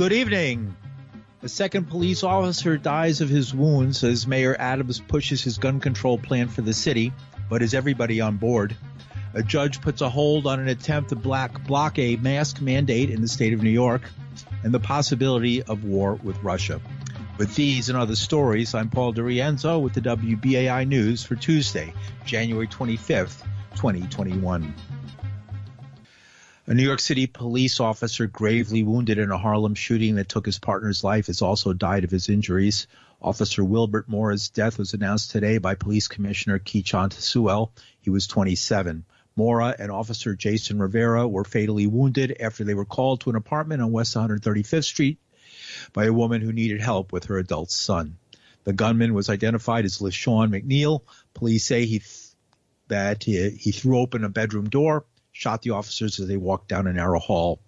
Good evening. A second police officer dies of his wounds as Mayor Adams pushes his gun control plan for the city, but is everybody on board? A judge puts a hold on an attempt to black block a mask mandate in the state of New York and the possibility of war with Russia. With these and other stories, I'm Paul DiRienzo with the WBAI News for Tuesday, January 25th, 2021. A New York City police officer gravely wounded in a Harlem shooting that took his partner's life has also died of his injuries. Officer Wilbert Mora's death was announced today by Police Commissioner Keechant Sewell. He was 27. Mora and Officer Jason Rivera were fatally wounded after they were called to an apartment on West 135th Street by a woman who needed help with her adult son. The gunman was identified as LaShawn McNeil. Police say he th- that he, he threw open a bedroom door, shot the officers as they walked down a narrow hall.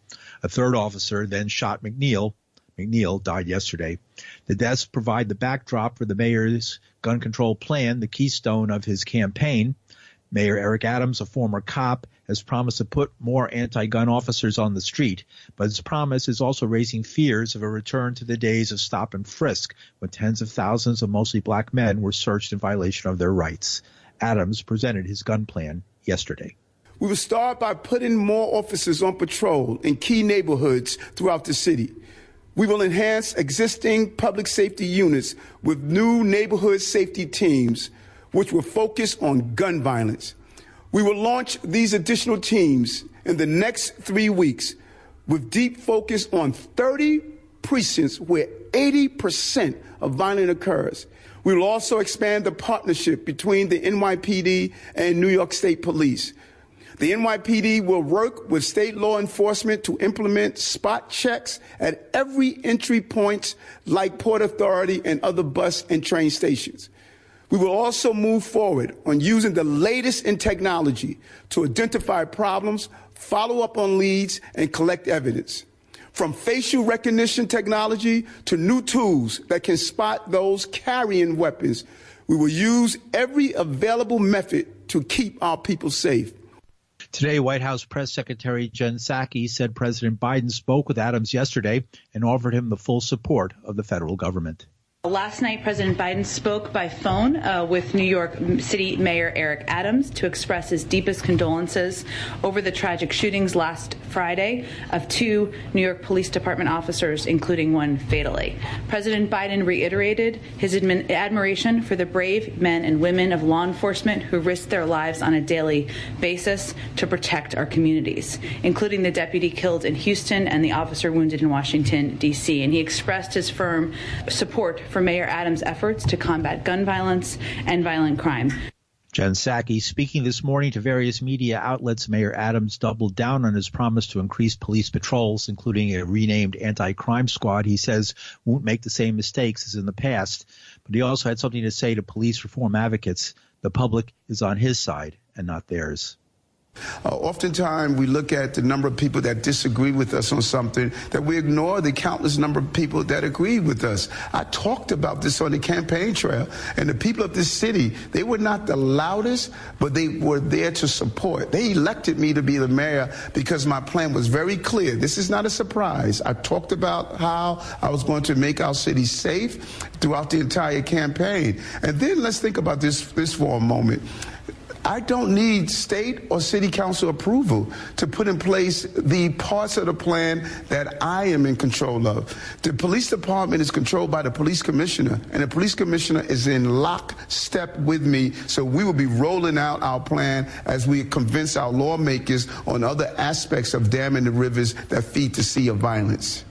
A third officer then shot McNeil. McNeil died yesterday. The deaths provide the backdrop for the mayor's gun control plan, the keystone of his campaign. Mayor Eric Adams, a former cop, has promised to put more anti-gun officers on the street, but his promise is also raising fears of a return to the days of stop and frisk when tens of thousands of mostly black men were searched in violation of their rights. Adams presented his gun plan yesterday. We will start by putting more officers on patrol in key neighborhoods throughout the city. We will enhance existing public safety units with new neighborhood safety teams which will focus on gun violence. We will launch these additional teams in the next three weeks with deep focus on 30 precincts where 80% of violence occurs. We will also expand the partnership between the NYPD and New York State Police. The NYPD will work with state law enforcement to implement spot checks at every entry point like Port Authority and other bus and train stations. We will also move forward on using the latest in technology to identify problems, follow up on leads, and collect evidence. From facial recognition technology to new tools that can spot those carrying weapons, we will use every available method to keep our people safe. Today, White House Press Secretary Jen Psaki said President Biden spoke with Adams yesterday and offered him the full support of the federal government. Last night, President Biden spoke by phone uh, with New York City Mayor Eric Adams to express his deepest condolences over the tragic shootings last Friday of two New York Police Department officers, including one fatally. President Biden reiterated his admi- admiration for the brave men and women of law enforcement who risk their lives on a daily basis to protect our communities, including the deputy killed in Houston and the officer wounded in Washington, D.C. And he expressed his firm support for Mayor Adams' efforts to combat gun violence and violent crime. Jen Psaki speaking this morning to various media outlets, Mayor Adams doubled down on his promise to increase police patrols, including a renamed anti-crime squad he says won't make the same mistakes as in the past. But he also had something to say to police reform advocates. The public is on his side and not theirs. Uh, oftentimes, we look at the number of people that disagree with us on something, that we ignore the countless number of people that agree with us. I talked about this on the campaign trail, and the people of this city, they were not the loudest, but they were there to support. They elected me to be the mayor because my plan was very clear. This is not a surprise. I talked about how I was going to make our city safe throughout the entire campaign. And then let's think about this, this for a moment. I don't need state or city council approval to put in place the parts of the plan that I am in control of. The police department is controlled by the police commissioner, and the police commissioner is in lockstep with me. So we will be rolling out our plan as we convince our lawmakers on other aspects of damming the rivers that feed the sea of violence.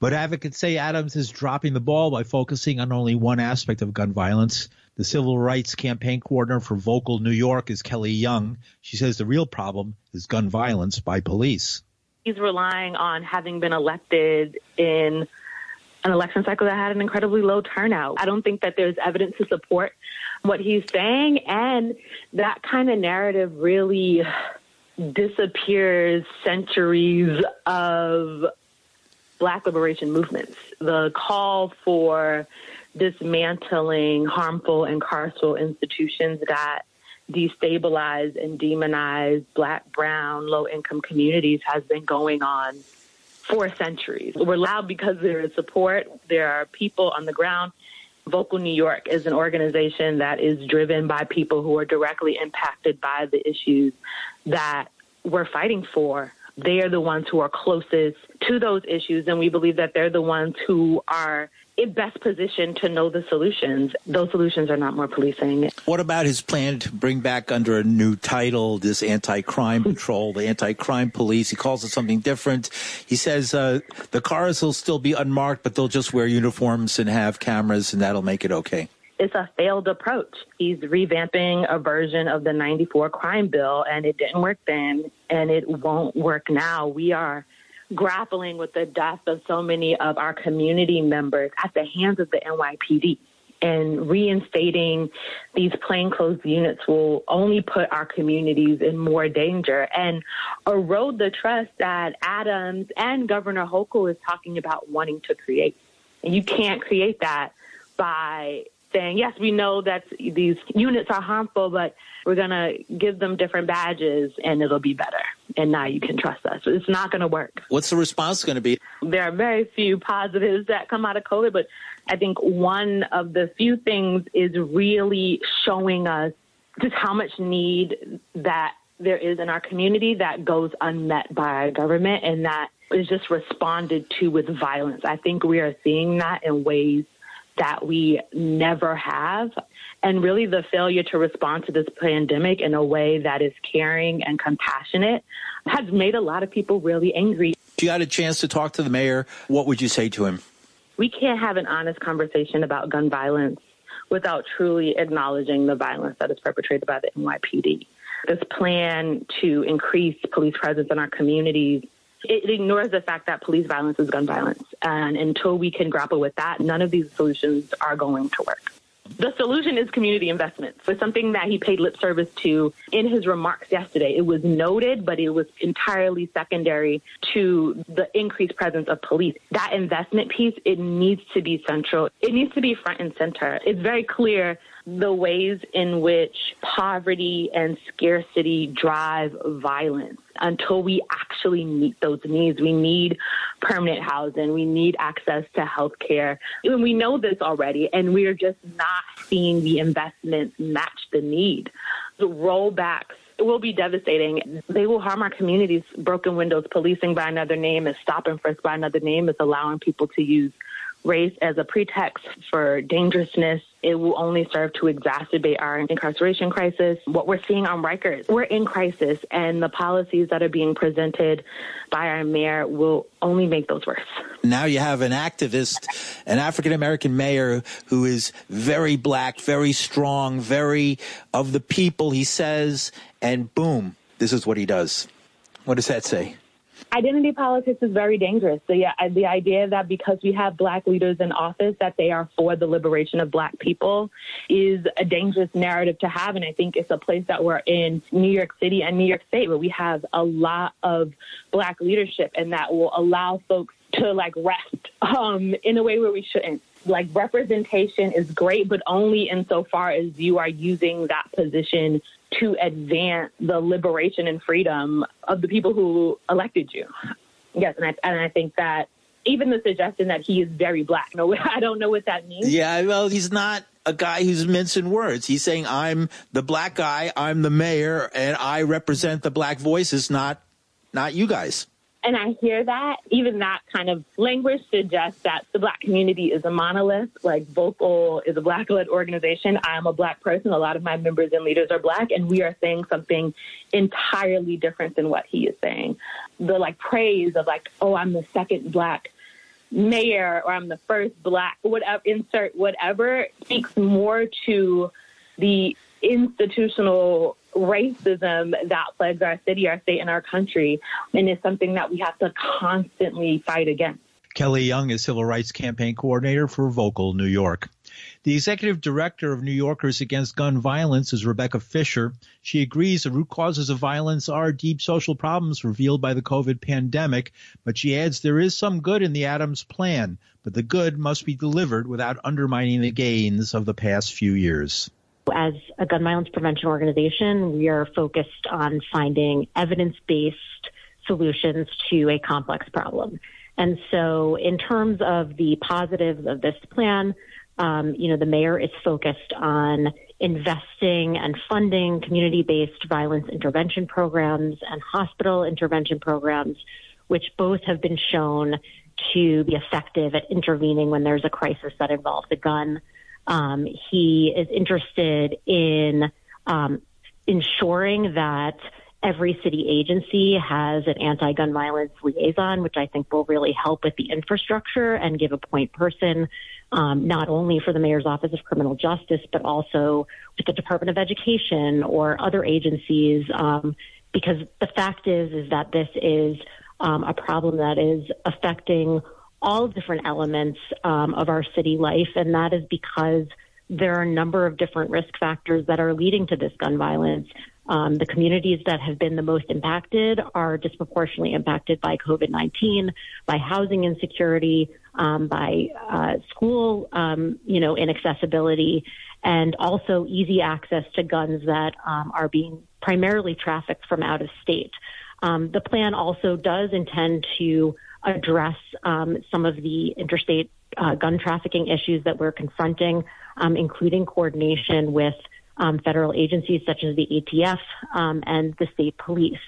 But advocates say Adams is dropping the ball by focusing on only one aspect of gun violence the civil rights campaign coordinator for Vocal New York is Kelly Young. She says the real problem is gun violence by police. He's relying on having been elected in an election cycle that had an incredibly low turnout. I don't think that there's evidence to support what he's saying, and that kind of narrative really disappears centuries of black liberation movements. The call for dismantling harmful and carceral institutions that destabilize and demonize black, brown, low income communities has been going on for centuries. We're loud because there is support. There are people on the ground. Vocal New York is an organization that is driven by people who are directly impacted by the issues that we're fighting for. They are the ones who are closest to those issues, and we believe that they're the ones who are in best position to know the solutions. Those solutions are not more policing. What about his plan to bring back under a new title this anti-crime patrol, the anti-crime police? He calls it something different. He says uh, the cars will still be unmarked, but they'll just wear uniforms and have cameras, and that'll make it okay it's a failed approach. He's revamping a version of the 94 crime bill and it didn't work then and it won't work now. We are grappling with the death of so many of our community members at the hands of the NYPD. And reinstating these plainclothes units will only put our communities in more danger and erode the trust that Adams and Governor Hochul is talking about wanting to create. And you can't create that by saying, yes, we know that these units are harmful, but we're going to give them different badges and it'll be better. And now you can trust us. It's not going to work. What's the response going to be? There are very few positives that come out of COVID, but I think one of the few things is really showing us just how much need that there is in our community that goes unmet by our government and that is just responded to with violence. I think we are seeing that in ways that we never have. And really, the failure to respond to this pandemic in a way that is caring and compassionate has made a lot of people really angry. If you had a chance to talk to the mayor, what would you say to him? We can't have an honest conversation about gun violence without truly acknowledging the violence that is perpetrated by the NYPD. This plan to increase police presence in our communities it ignores the fact that police violence is gun violence. And until we can grapple with that, none of these solutions are going to work. The solution is community investment for something that he paid lip service to in his remarks yesterday. It was noted, but it was entirely secondary to the increased presence of police. That investment piece, it needs to be central. It needs to be front and center. It's very clear the ways in which poverty and scarcity drive violence until we actually meet those needs. We need permanent housing. We need access to health care. And we know this already, and we're just not seeing the investments match the need. The rollbacks will be devastating. They will harm our communities. Broken windows, policing by another name, is stop and frisk by another name, is allowing people to use race as a pretext for dangerousness. It will only serve to exacerbate our incarceration crisis. What we're seeing on Rikers, we're in crisis, and the policies that are being presented by our mayor will only make those worse. Now you have an activist, an African American mayor who is very black, very strong, very of the people, he says, and boom, this is what he does. What does that say? Identity politics is very dangerous. The, the idea that because we have black leaders in office that they are for the liberation of black people is a dangerous narrative to have. And I think it's a place that we're in New York City and New York State where we have a lot of black leadership and that will allow folks to like rest um, in a way where we shouldn't like representation is great, but only insofar as you are using that position to advance the liberation and freedom of the people who elected you. Yes, and I, and I think that even the suggestion that he is very black, no, I don't know what that means. Yeah, well, he's not a guy who's mincing words. He's saying, I'm the black guy, I'm the mayor, and I represent the black voices, not not you guys. And I hear that, even that kind of language suggests that the black community is a monolith. Like Vocal is a black led organization. I am a black person. A lot of my members and leaders are black, and we are saying something entirely different than what he is saying. The like praise of like, oh, I'm the second black mayor or I'm the first black, whatever, insert whatever, speaks more to the institutional racism that plagues our city, our state, and our country, and is something that we have to constantly fight against. Kelly Young is Civil Rights Campaign Coordinator for Vocal New York. The executive director of New Yorkers Against Gun Violence is Rebecca Fischer. She agrees the root causes of violence are deep social problems revealed by the COVID pandemic, but she adds there is some good in the Adams plan, but the good must be delivered without undermining the gains of the past few years. As a gun violence prevention organization, we are focused on finding evidence based solutions to a complex problem. And so, in terms of the positives of this plan, um, you know, the mayor is focused on investing and funding community-based violence intervention programs and hospital intervention programs, which both have been shown to be effective at intervening when there's a crisis that involves a gun. Um, he is interested in um, ensuring that every city agency has an anti-gun violence liaison, which I think will really help with the infrastructure and give a point person, um, not only for the mayor's office of criminal justice, but also with the Department of Education or other agencies. Um, because the fact is, is that this is um, a problem that is affecting all different elements um, of our city life, and that is because there are a number of different risk factors that are leading to this gun violence. Um, the communities that have been the most impacted are disproportionately impacted by COVID 19, by housing insecurity, um, by uh, school, um, you know, inaccessibility, and also easy access to guns that um, are being primarily trafficked from out of state. Um, the plan also does intend to address um, some of the interstate uh, gun trafficking issues that we're confronting, um, including coordination with um, federal agencies such as the ATF um, and the state police.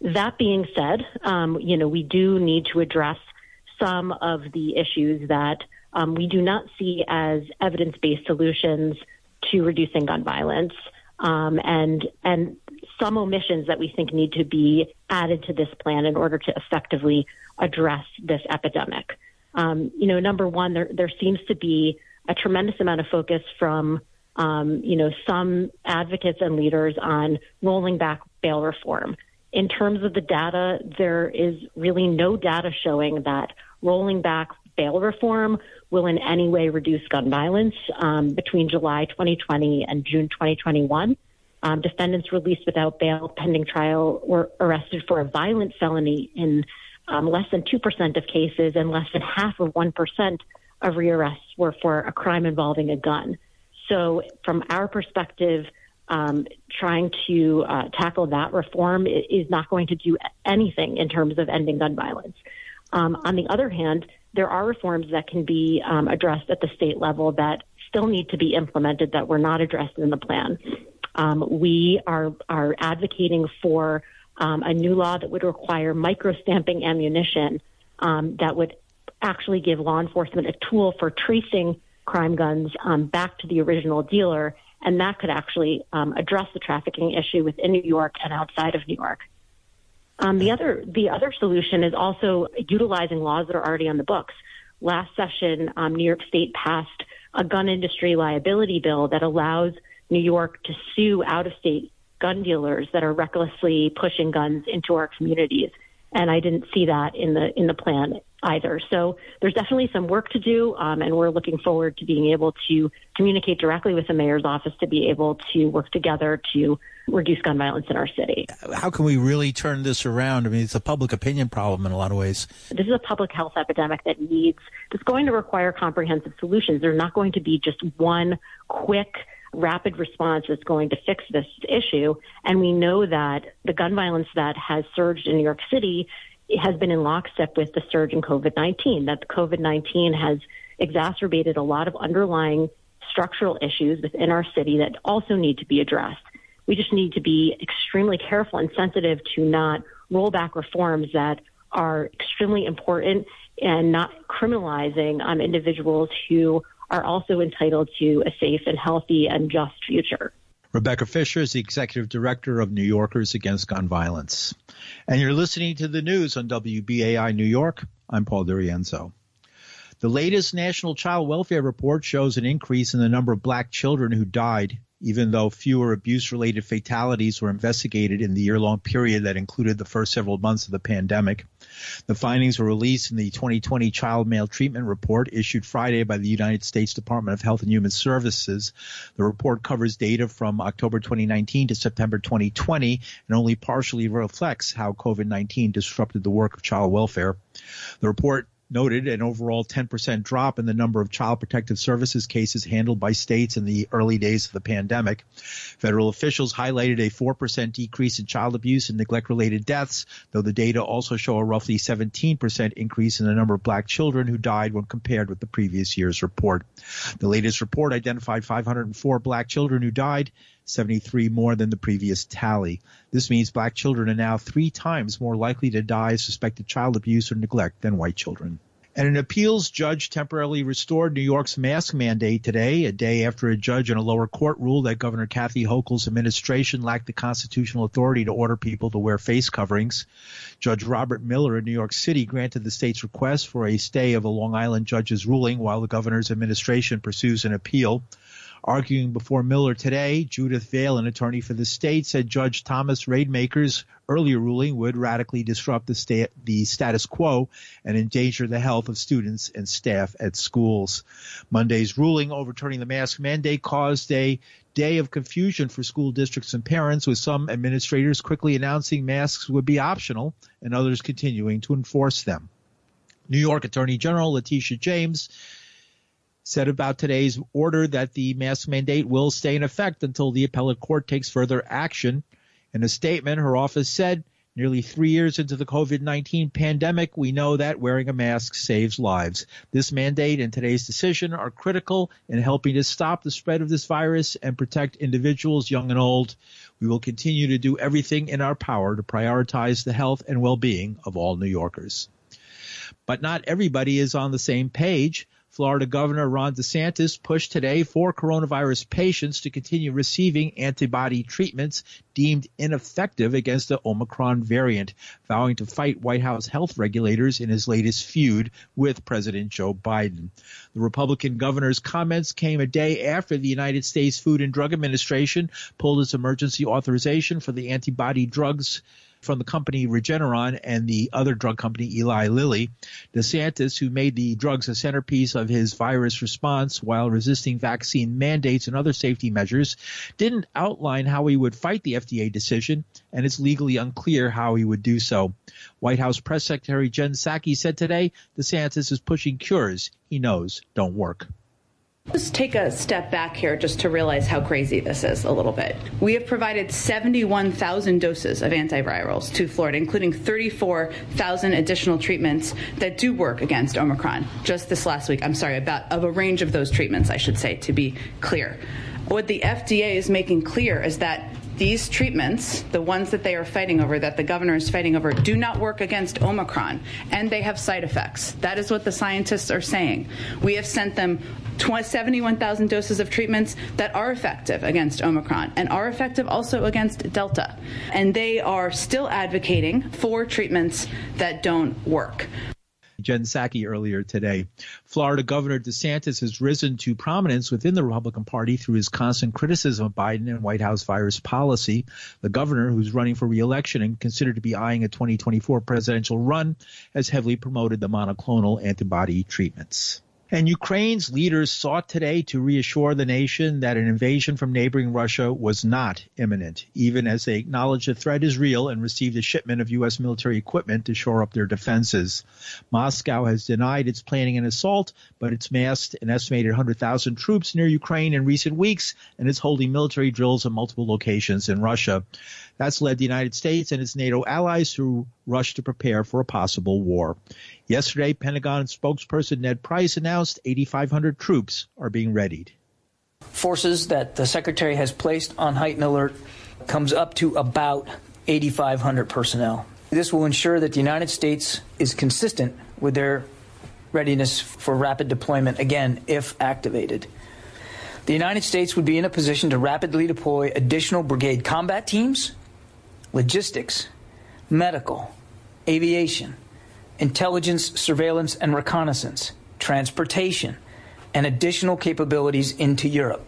That being said, um, you know, we do need to address some of the issues that we do not see as evidence-based solutions to reducing gun violence. Um, and and some omissions that we think need to be added to this plan in order to effectively address this epidemic. Um, you know, number one, there, there seems to be a tremendous amount of focus from, um, you know, some advocates and leaders on rolling back bail reform. In terms of the data, there is really no data showing that rolling back bail reform will in any way reduce gun violence. Um, between July 2020 and June 2021, um, defendants released without bail pending trial were arrested for a violent felony in um, less than 2% of cases and less than half of 1% of rearrests were for a crime involving a gun. So, from our perspective, um, trying to uh, tackle that reform is not going to do anything in terms of ending gun violence. Um, on the other hand, there are reforms that can be um, addressed at the state level that still need to be implemented that were not addressed in the plan. Um, we are are advocating for um, a new law that would require microstamping ammunition um, that would actually give law enforcement a tool for tracing crime guns um, back to the original dealer, and that could actually um, address the trafficking issue within New York and outside of New York. Um, the other the other solution is also utilizing laws that are already on the books. Last session, New York State passed a gun industry liability bill that allows New York to sue out of state gun dealers that are recklessly pushing guns into our communities. And I didn't see that in the in the plan either. So there's definitely some work to do, um, and we're looking forward to being able to communicate directly with the mayor's office to be able to work together to reduce gun violence in our city. How can we really turn this around? I mean, it's a public opinion problem in a lot of ways. This is a public health epidemic that needs, that's going to require comprehensive solutions. There's not going to be just one quick rapid response that's going to fix this issue. And we know that the gun violence that has surged in New York City has been in lockstep with the surge in COVID 19, that COVID 19 has exacerbated a lot of underlying structural issues within our city that also need to be addressed. We just need to be extremely careful and sensitive to not roll back reforms that are extremely important and not criminalizing um, individuals who are also entitled to a safe and healthy and just future. Rebecca Fischer is the executive director of New Yorkers Against Gun Violence. And you're listening to the news on WBAI New York. I'm Paul DiRienzo. The latest National Child Welfare Report shows an increase in the number of black children who died even though fewer abuse related fatalities were investigated in the year long period that included the first several months of the pandemic. The findings were released in the 2020 Child Maltreatment Report issued Friday by the United States Department of Health and Human Services. The report covers data from October 2019 to September 2020 and only partially reflects how COVID-19 disrupted the work of child welfare. The report noted an overall 10% drop in the number of child protective services cases handled by states in the early days of the pandemic. Federal officials highlighted a 4% decrease in child abuse and neglect related deaths, though the data also show a roughly 17% increase in the number of black children who died when compared with the previous year's report. The latest report identified 504 black children who died 73 more than the previous tally. This means black children are now three times more likely to die of suspected child abuse or neglect than white children. And an appeals judge temporarily restored New York's mask mandate today, a day after a judge in a lower court ruled that Governor Kathy Hochul's administration lacked the constitutional authority to order people to wear face coverings. Judge Robert Miller in New York City granted the state's request for a stay of a Long Island judge's ruling while the governor's administration pursues an appeal. Arguing before Miller today, Judith Vale, an attorney for the state, said Judge Thomas Rademacher's earlier ruling would radically disrupt the, sta- the status quo and endanger the health of students and staff at schools. Monday's ruling overturning the mask mandate caused a day of confusion for school districts and parents, with some administrators quickly announcing masks would be optional and others continuing to enforce them. New York Attorney General Letitia James said about today's order that the mask mandate will stay in effect until the appellate court takes further action. In a statement, her office said, Nearly three years into the COVID 19 pandemic, we know that wearing a mask saves lives. This mandate and today's decision are critical in helping to stop the spread of this virus and protect individuals, young and old. We will continue to do everything in our power to prioritize the health and well being of all New Yorkers. But not everybody is on the same page. Florida Governor Ron DeSantis pushed today for coronavirus patients to continue receiving antibody treatments deemed ineffective against the Omicron variant, vowing to fight White House health regulators in his latest feud with President Joe Biden. The Republican governor's comments came a day after the United States Food and Drug Administration pulled its emergency authorization for the antibody drugs from the company Regeneron and the other drug company Eli Lilly. DeSantis, who made the drugs a centerpiece of his virus response while resisting vaccine mandates and other safety measures, didn't outline how he would fight the FDA decision, and it's legally unclear how he would do so. White House Press Secretary Jen Psaki said today DeSantis is pushing cures he knows don't work. Let's take a step back here just to realize how crazy this is a little bit. We have provided 71,000 doses of antivirals to Florida, including 34,000 additional treatments that do work against Omicron just this last week. I'm sorry, about of a range of those treatments, I should say, to be clear. What the FDA is making clear is that these treatments, the ones that they are fighting over, that the governor is fighting over, do not work against Omicron, and they have side effects. That is what the scientists are saying. We have sent them 71,000 doses of treatments that are effective against Omicron and are effective also against Delta. And they are still advocating for treatments that don't work. Jen Psaki earlier today. Florida Governor DeSantis has risen to prominence within the Republican Party through his constant criticism of Biden and White House virus policy. The governor, who's running for reelection and considered to be eyeing a 2024 presidential run, has heavily promoted the monoclonal antibody treatments. And Ukraine's leaders sought today to reassure the nation that an invasion from neighboring Russia was not imminent, even as they acknowledged the threat is real and received a shipment of U.S. military equipment to shore up their defenses. Moscow has denied it's planning an assault, but it's massed an estimated 100,000 troops near Ukraine in recent weeks, and it's holding military drills in multiple locations in Russia. That's led the United States and its NATO allies to rush to prepare for a possible war. Yesterday, Pentagon spokesperson Ned Price announced 8,500 troops are being readied. Forces that the Secretary has placed on heightened alert comes up to about 8,500 personnel. This will ensure that the United States is consistent with their readiness for rapid deployment, again, if activated. The United States would be in a position to rapidly deploy additional brigade combat teams logistics, medical, aviation, intelligence, surveillance, and reconnaissance, transportation, and additional capabilities into Europe.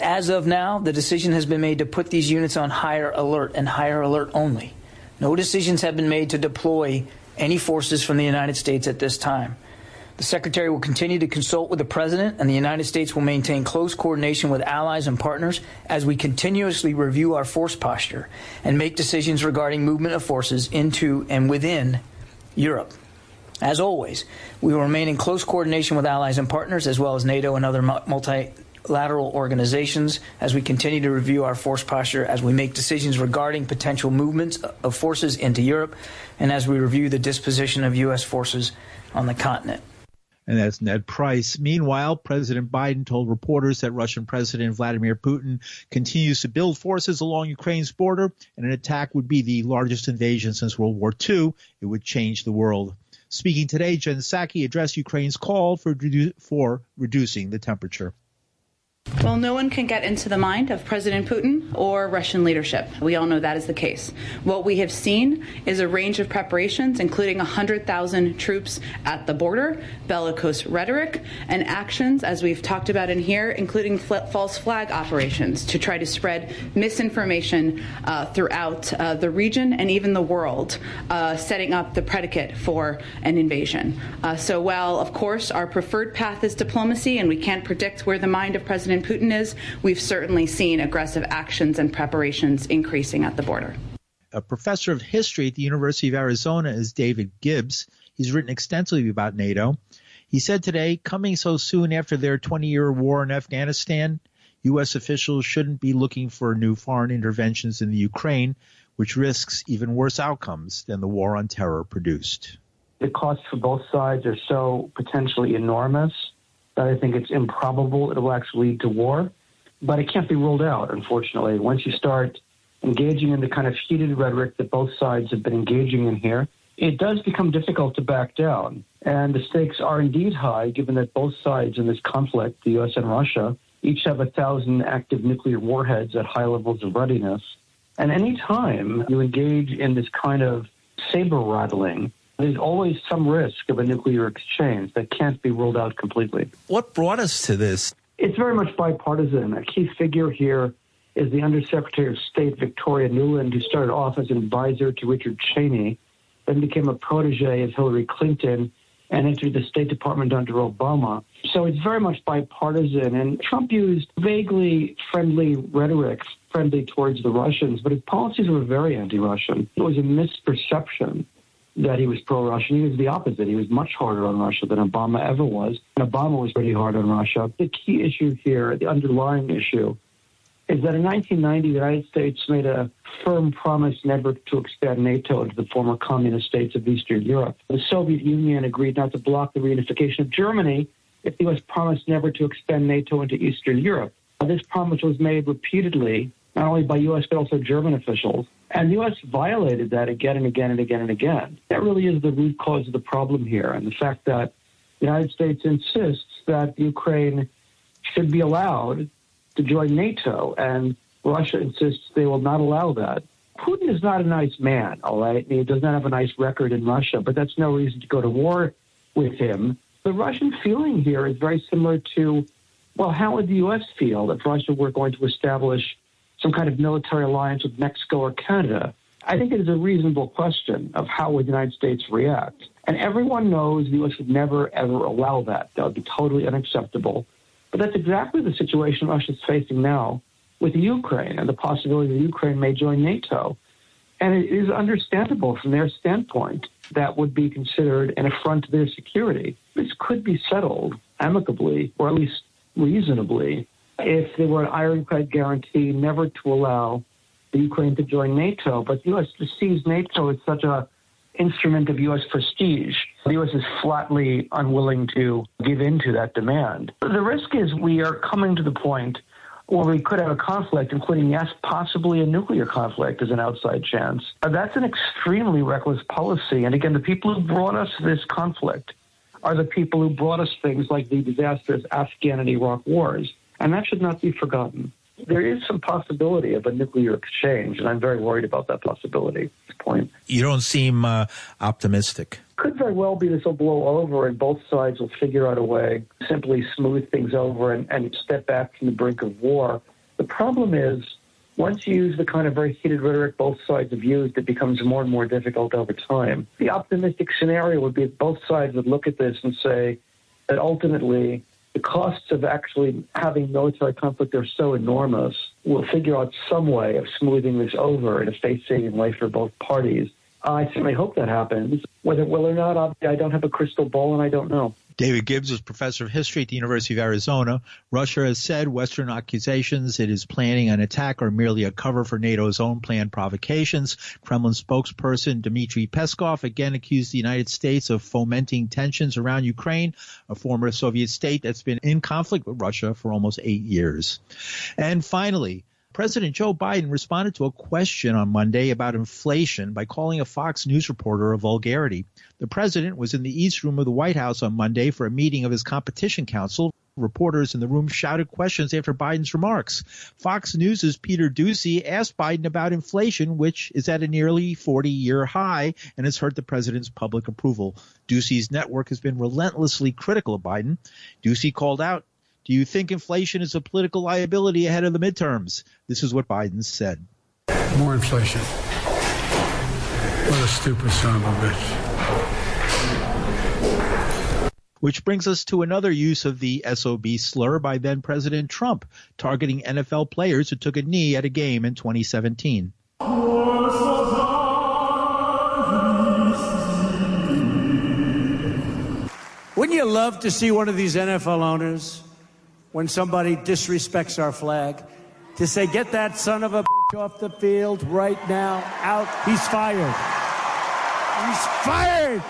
As of now, the decision has been made to put these units on higher alert and higher alert only. No decisions have been made to deploy any forces from the United States at this time. The Secretary will continue to consult with the President, and the United States will maintain close coordination with allies and partners as we continuously review our force posture and make decisions regarding movement of forces into and within Europe. As always, we will remain in close coordination with allies and partners, as well as NATO and other multilateral organizations, as we continue to review our force posture, as we make decisions regarding potential movements of forces into Europe, and as we review the disposition of U.S. forces on the continent and that's Ned Price. Meanwhile, President Biden told reporters that Russian President Vladimir Putin continues to build forces along Ukraine's border, and an attack would be the largest invasion since World War II. It would change the world. Speaking today, Jen Psaki addressed Ukraine's call for, for reducing the temperature. Well, no one can get into the mind of President Putin or Russian leadership. We all know that is the case. What we have seen is a range of preparations, including 100,000 troops at the border, bellicose rhetoric, and actions, as we've talked about in here, including false flag operations to try to spread misinformation uh, throughout uh, the region and even the world, uh, setting up the predicate for an invasion. Uh, so, while, of course, our preferred path is diplomacy and we can't predict where the mind of President President Putin is, we've certainly seen aggressive actions and preparations increasing at the border. A professor of history at the University of Arizona is David Gibbs. He's written extensively about NATO. He said today, coming so soon after their 20 year war in Afghanistan, U.S. officials shouldn't be looking for new foreign interventions in the Ukraine, which risks even worse outcomes than the war on terror produced. The costs for both sides are so potentially enormous I think it's improbable it will actually lead to war, but it can't be ruled out, unfortunately. Once you start engaging in the kind of heated rhetoric that both sides have been engaging in here, it does become difficult to back down. And the stakes are indeed high, given that both sides in this conflict, the U.S. and Russia, each have a thousand active nuclear warheads at high levels of readiness. And any time you engage in this kind of saber rattling, there's always some risk of a nuclear exchange that can't be ruled out completely. What brought us to this? It's very much bipartisan. A key figure here is the Undersecretary of State Victoria Nuland, who started off as an advisor to Richard Cheney, then became a protege of Hillary Clinton, and entered the State Department under Obama. So it's very much bipartisan. And Trump used vaguely friendly rhetoric, friendly towards the Russians, but his policies were very anti Russian. It was a misperception that he was pro Russian. He was the opposite. He was much harder on Russia than Obama ever was. And Obama was pretty hard on Russia. The key issue here, the underlying issue, is that in 1990, the United States made a firm promise never to expand NATO into the former communist states of Eastern Europe. The Soviet Union agreed not to block the reunification of Germany if the U.S. promised never to expand NATO into Eastern Europe. This promise was made repeatedly, not only by U.S. but also German officials. And the U.S. violated that again and again and again and again. That really is the root cause of the problem here. And the fact that the United States insists that Ukraine should be allowed to join NATO, and Russia insists they will not allow that. Putin is not a nice man, all right? He does not have a nice record in Russia, but that's no reason to go to war with him. The Russian feeling here is very similar to, well, how would the U.S. feel if Russia were going to establish some kind of military alliance with Mexico or Canada? I think it is a reasonable question of how would the United States react. And everyone knows the U.S. would never, ever allow that. That would be totally unacceptable. But that's exactly the situation Russia is facing now with Ukraine and the possibility that Ukraine may join NATO. And it is understandable from their standpoint that would be considered an affront to their security. This could be settled amicably, or at least reasonably, if there were an ironclad guarantee never to allow the Ukraine to join NATO. But the U.S. sees NATO as such a instrument of U.S. prestige. The U.S. is flatly unwilling to give in to that demand. The risk is we are coming to the point where we could have a conflict, including, yes, possibly a nuclear conflict as an outside chance. That's an extremely reckless policy. And again, the people who brought us this conflict are the people who brought us things like the disastrous Afghan and Iraq wars and that should not be forgotten. There is some possibility of a nuclear exchange, and I'm very worried about that possibility at this point. You don't seem uh, optimistic. Could very well be this will blow over, and both sides will figure out a way simply smooth things over and, and step back from the brink of war. The problem is, once you use the kind of very heated rhetoric both sides have used, it becomes more and more difficult over time. The optimistic scenario would be if both sides would look at this and say that ultimately the costs of actually having military conflict are so enormous. We'll figure out some way of smoothing this over in a face-saving way for both parties. I certainly hope that happens. Whether will or not, I don't have a crystal ball, and I don't know. David Gibbs is professor of history at the University of Arizona. Russia has said Western accusations it is planning an attack are merely a cover for NATO's own planned provocations. Kremlin spokesperson Dmitry Peskov again accused the United States of fomenting tensions around Ukraine, a former Soviet state that's been in conflict with Russia for almost eight years. And finally, President Joe Biden responded to a question on Monday about inflation by calling a Fox News reporter a vulgarity. The president was in the East Room of the White House on Monday for a meeting of his competition council. Reporters in the room shouted questions after Biden's remarks. Fox News' Peter Doocy asked Biden about inflation, which is at a nearly 40 year high and has hurt the president's public approval. Doocy's network has been relentlessly critical of Biden. Doocy called out do you think inflation is a political liability ahead of the midterms? This is what Biden said. More inflation. What a stupid son of a bitch. Which brings us to another use of the SOB slur by then President Trump, targeting NFL players who took a knee at a game in 2017. Wouldn't you love to see one of these NFL owners when somebody disrespects our flag to say, get that son of a bitch off the field right now, out. He's fired. He's fired.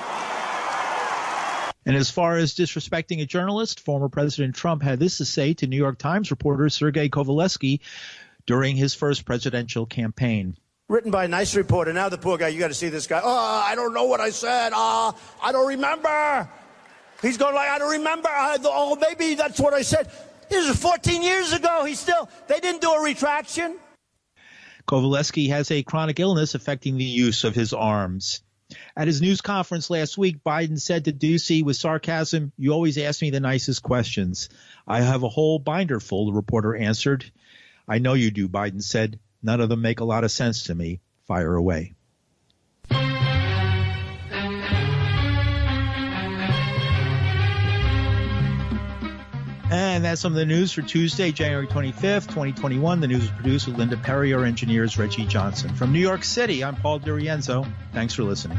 And as far as disrespecting a journalist, former President Trump had this to say to New York Times reporter Sergei Kovaleski during his first presidential campaign. Written by a nice reporter. Now the poor guy, you got to see this guy. Oh, I don't know what I said. Ah, oh, I don't remember. He's going like, I don't remember. I, oh, maybe that's what I said. This is 14 years ago. He still, they didn't do a retraction. Kovaleski has a chronic illness affecting the use of his arms. At his news conference last week, Biden said to Doocy with sarcasm, You always ask me the nicest questions. I have a whole binder full, the reporter answered. I know you do, Biden said. None of them make a lot of sense to me. Fire away. And that's some of the news for Tuesday, January 25th, 2021. The news was produced with Linda Perry. Our engineers, Reggie Johnson. From New York City, I'm Paul DiRienzo. Thanks for listening.